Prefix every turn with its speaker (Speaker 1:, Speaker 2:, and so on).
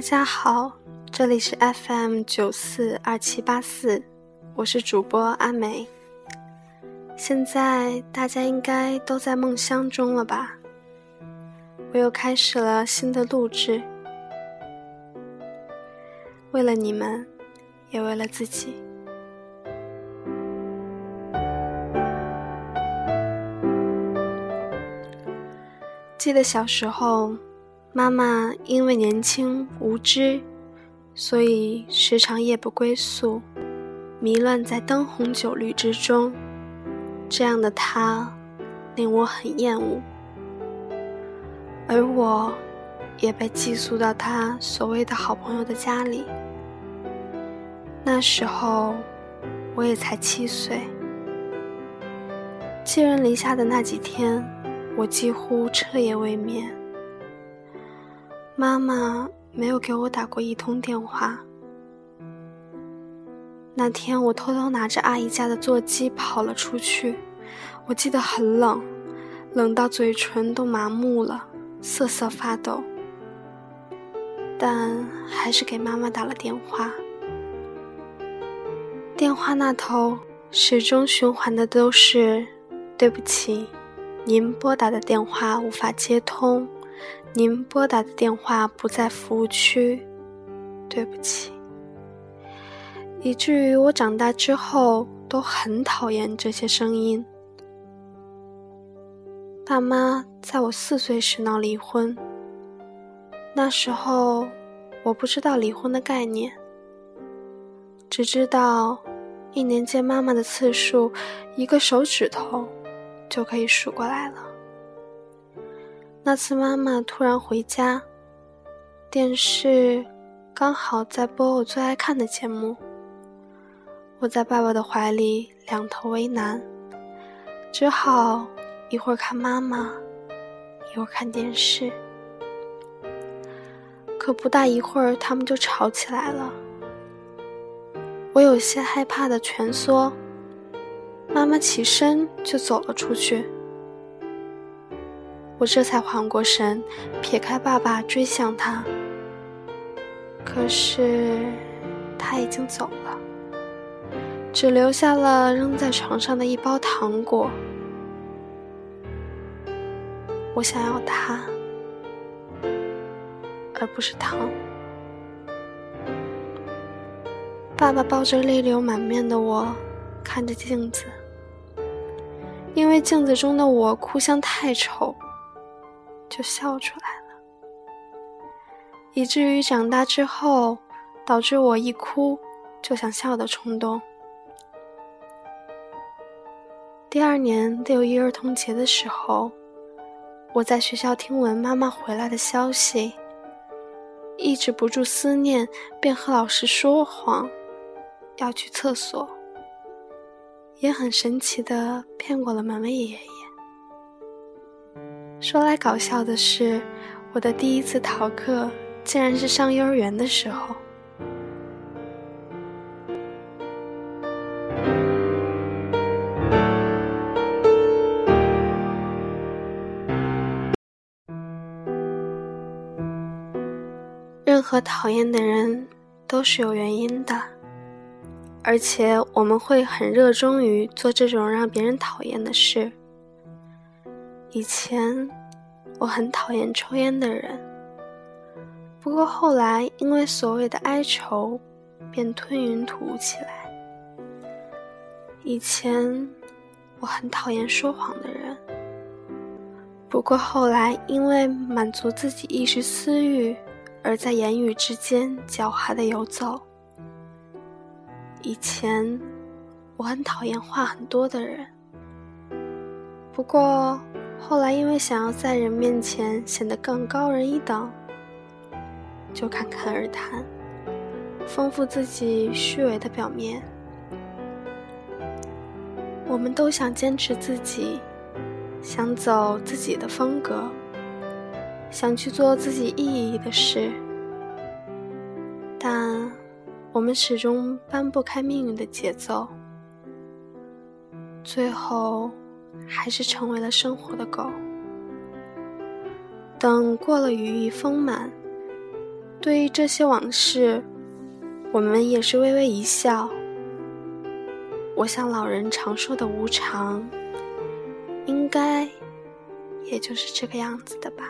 Speaker 1: 大家好，这里是 FM 九四二七八四，我是主播阿美。现在大家应该都在梦乡中了吧？我又开始了新的录制，为了你们，也为了自己。记得小时候。妈妈因为年轻无知，所以时常夜不归宿，迷乱在灯红酒绿之中。这样的她，令我很厌恶。而我，也被寄宿到她所谓的好朋友的家里。那时候，我也才七岁。寄人篱下的那几天，我几乎彻夜未眠。妈妈没有给我打过一通电话。那天我偷偷拿着阿姨家的座机跑了出去，我记得很冷，冷到嘴唇都麻木了，瑟瑟发抖。但还是给妈妈打了电话。电话那头始终循环的都是：“对不起，您拨打的电话无法接通。”您拨打的电话不在服务区，对不起。以至于我长大之后都很讨厌这些声音。爸妈在我四岁时闹离婚，那时候我不知道离婚的概念，只知道一年见妈妈的次数，一个手指头就可以数过来了。那次妈妈突然回家，电视刚好在播我最爱看的节目。我在爸爸的怀里两头为难，只好一会儿看妈妈，一会儿看电视。可不大一会儿，他们就吵起来了。我有些害怕的蜷缩，妈妈起身就走了出去。我这才缓过神，撇开爸爸追向他。可是他已经走了，只留下了扔在床上的一包糖果。我想要他，而不是糖。爸爸抱着泪流满面的我，看着镜子，因为镜子中的我哭相太丑。就笑出来了，以至于长大之后，导致我一哭就想笑的冲动。第二年六一儿童节的时候，我在学校听闻妈妈回来的消息，抑制不住思念，便和老师说谎，要去厕所，也很神奇的骗过了门卫爷爷。说来搞笑的是，我的第一次逃课竟然是上幼儿园的时候。任何讨厌的人都是有原因的，而且我们会很热衷于做这种让别人讨厌的事。以前我很讨厌抽烟的人，不过后来因为所谓的哀愁，便吞云吐雾起来。以前我很讨厌说谎的人，不过后来因为满足自己一时私欲，而在言语之间狡猾的游走。以前我很讨厌话很多的人，不过。后来，因为想要在人面前显得更高人一等，就侃侃而谈，丰富自己虚伪的表面。我们都想坚持自己，想走自己的风格，想去做自己意义的事，但我们始终搬不开命运的节奏，最后。还是成为了生活的狗。等过了羽翼丰满，对于这些往事，我们也是微微一笑。我想老人常说的无常，应该也就是这个样子的吧。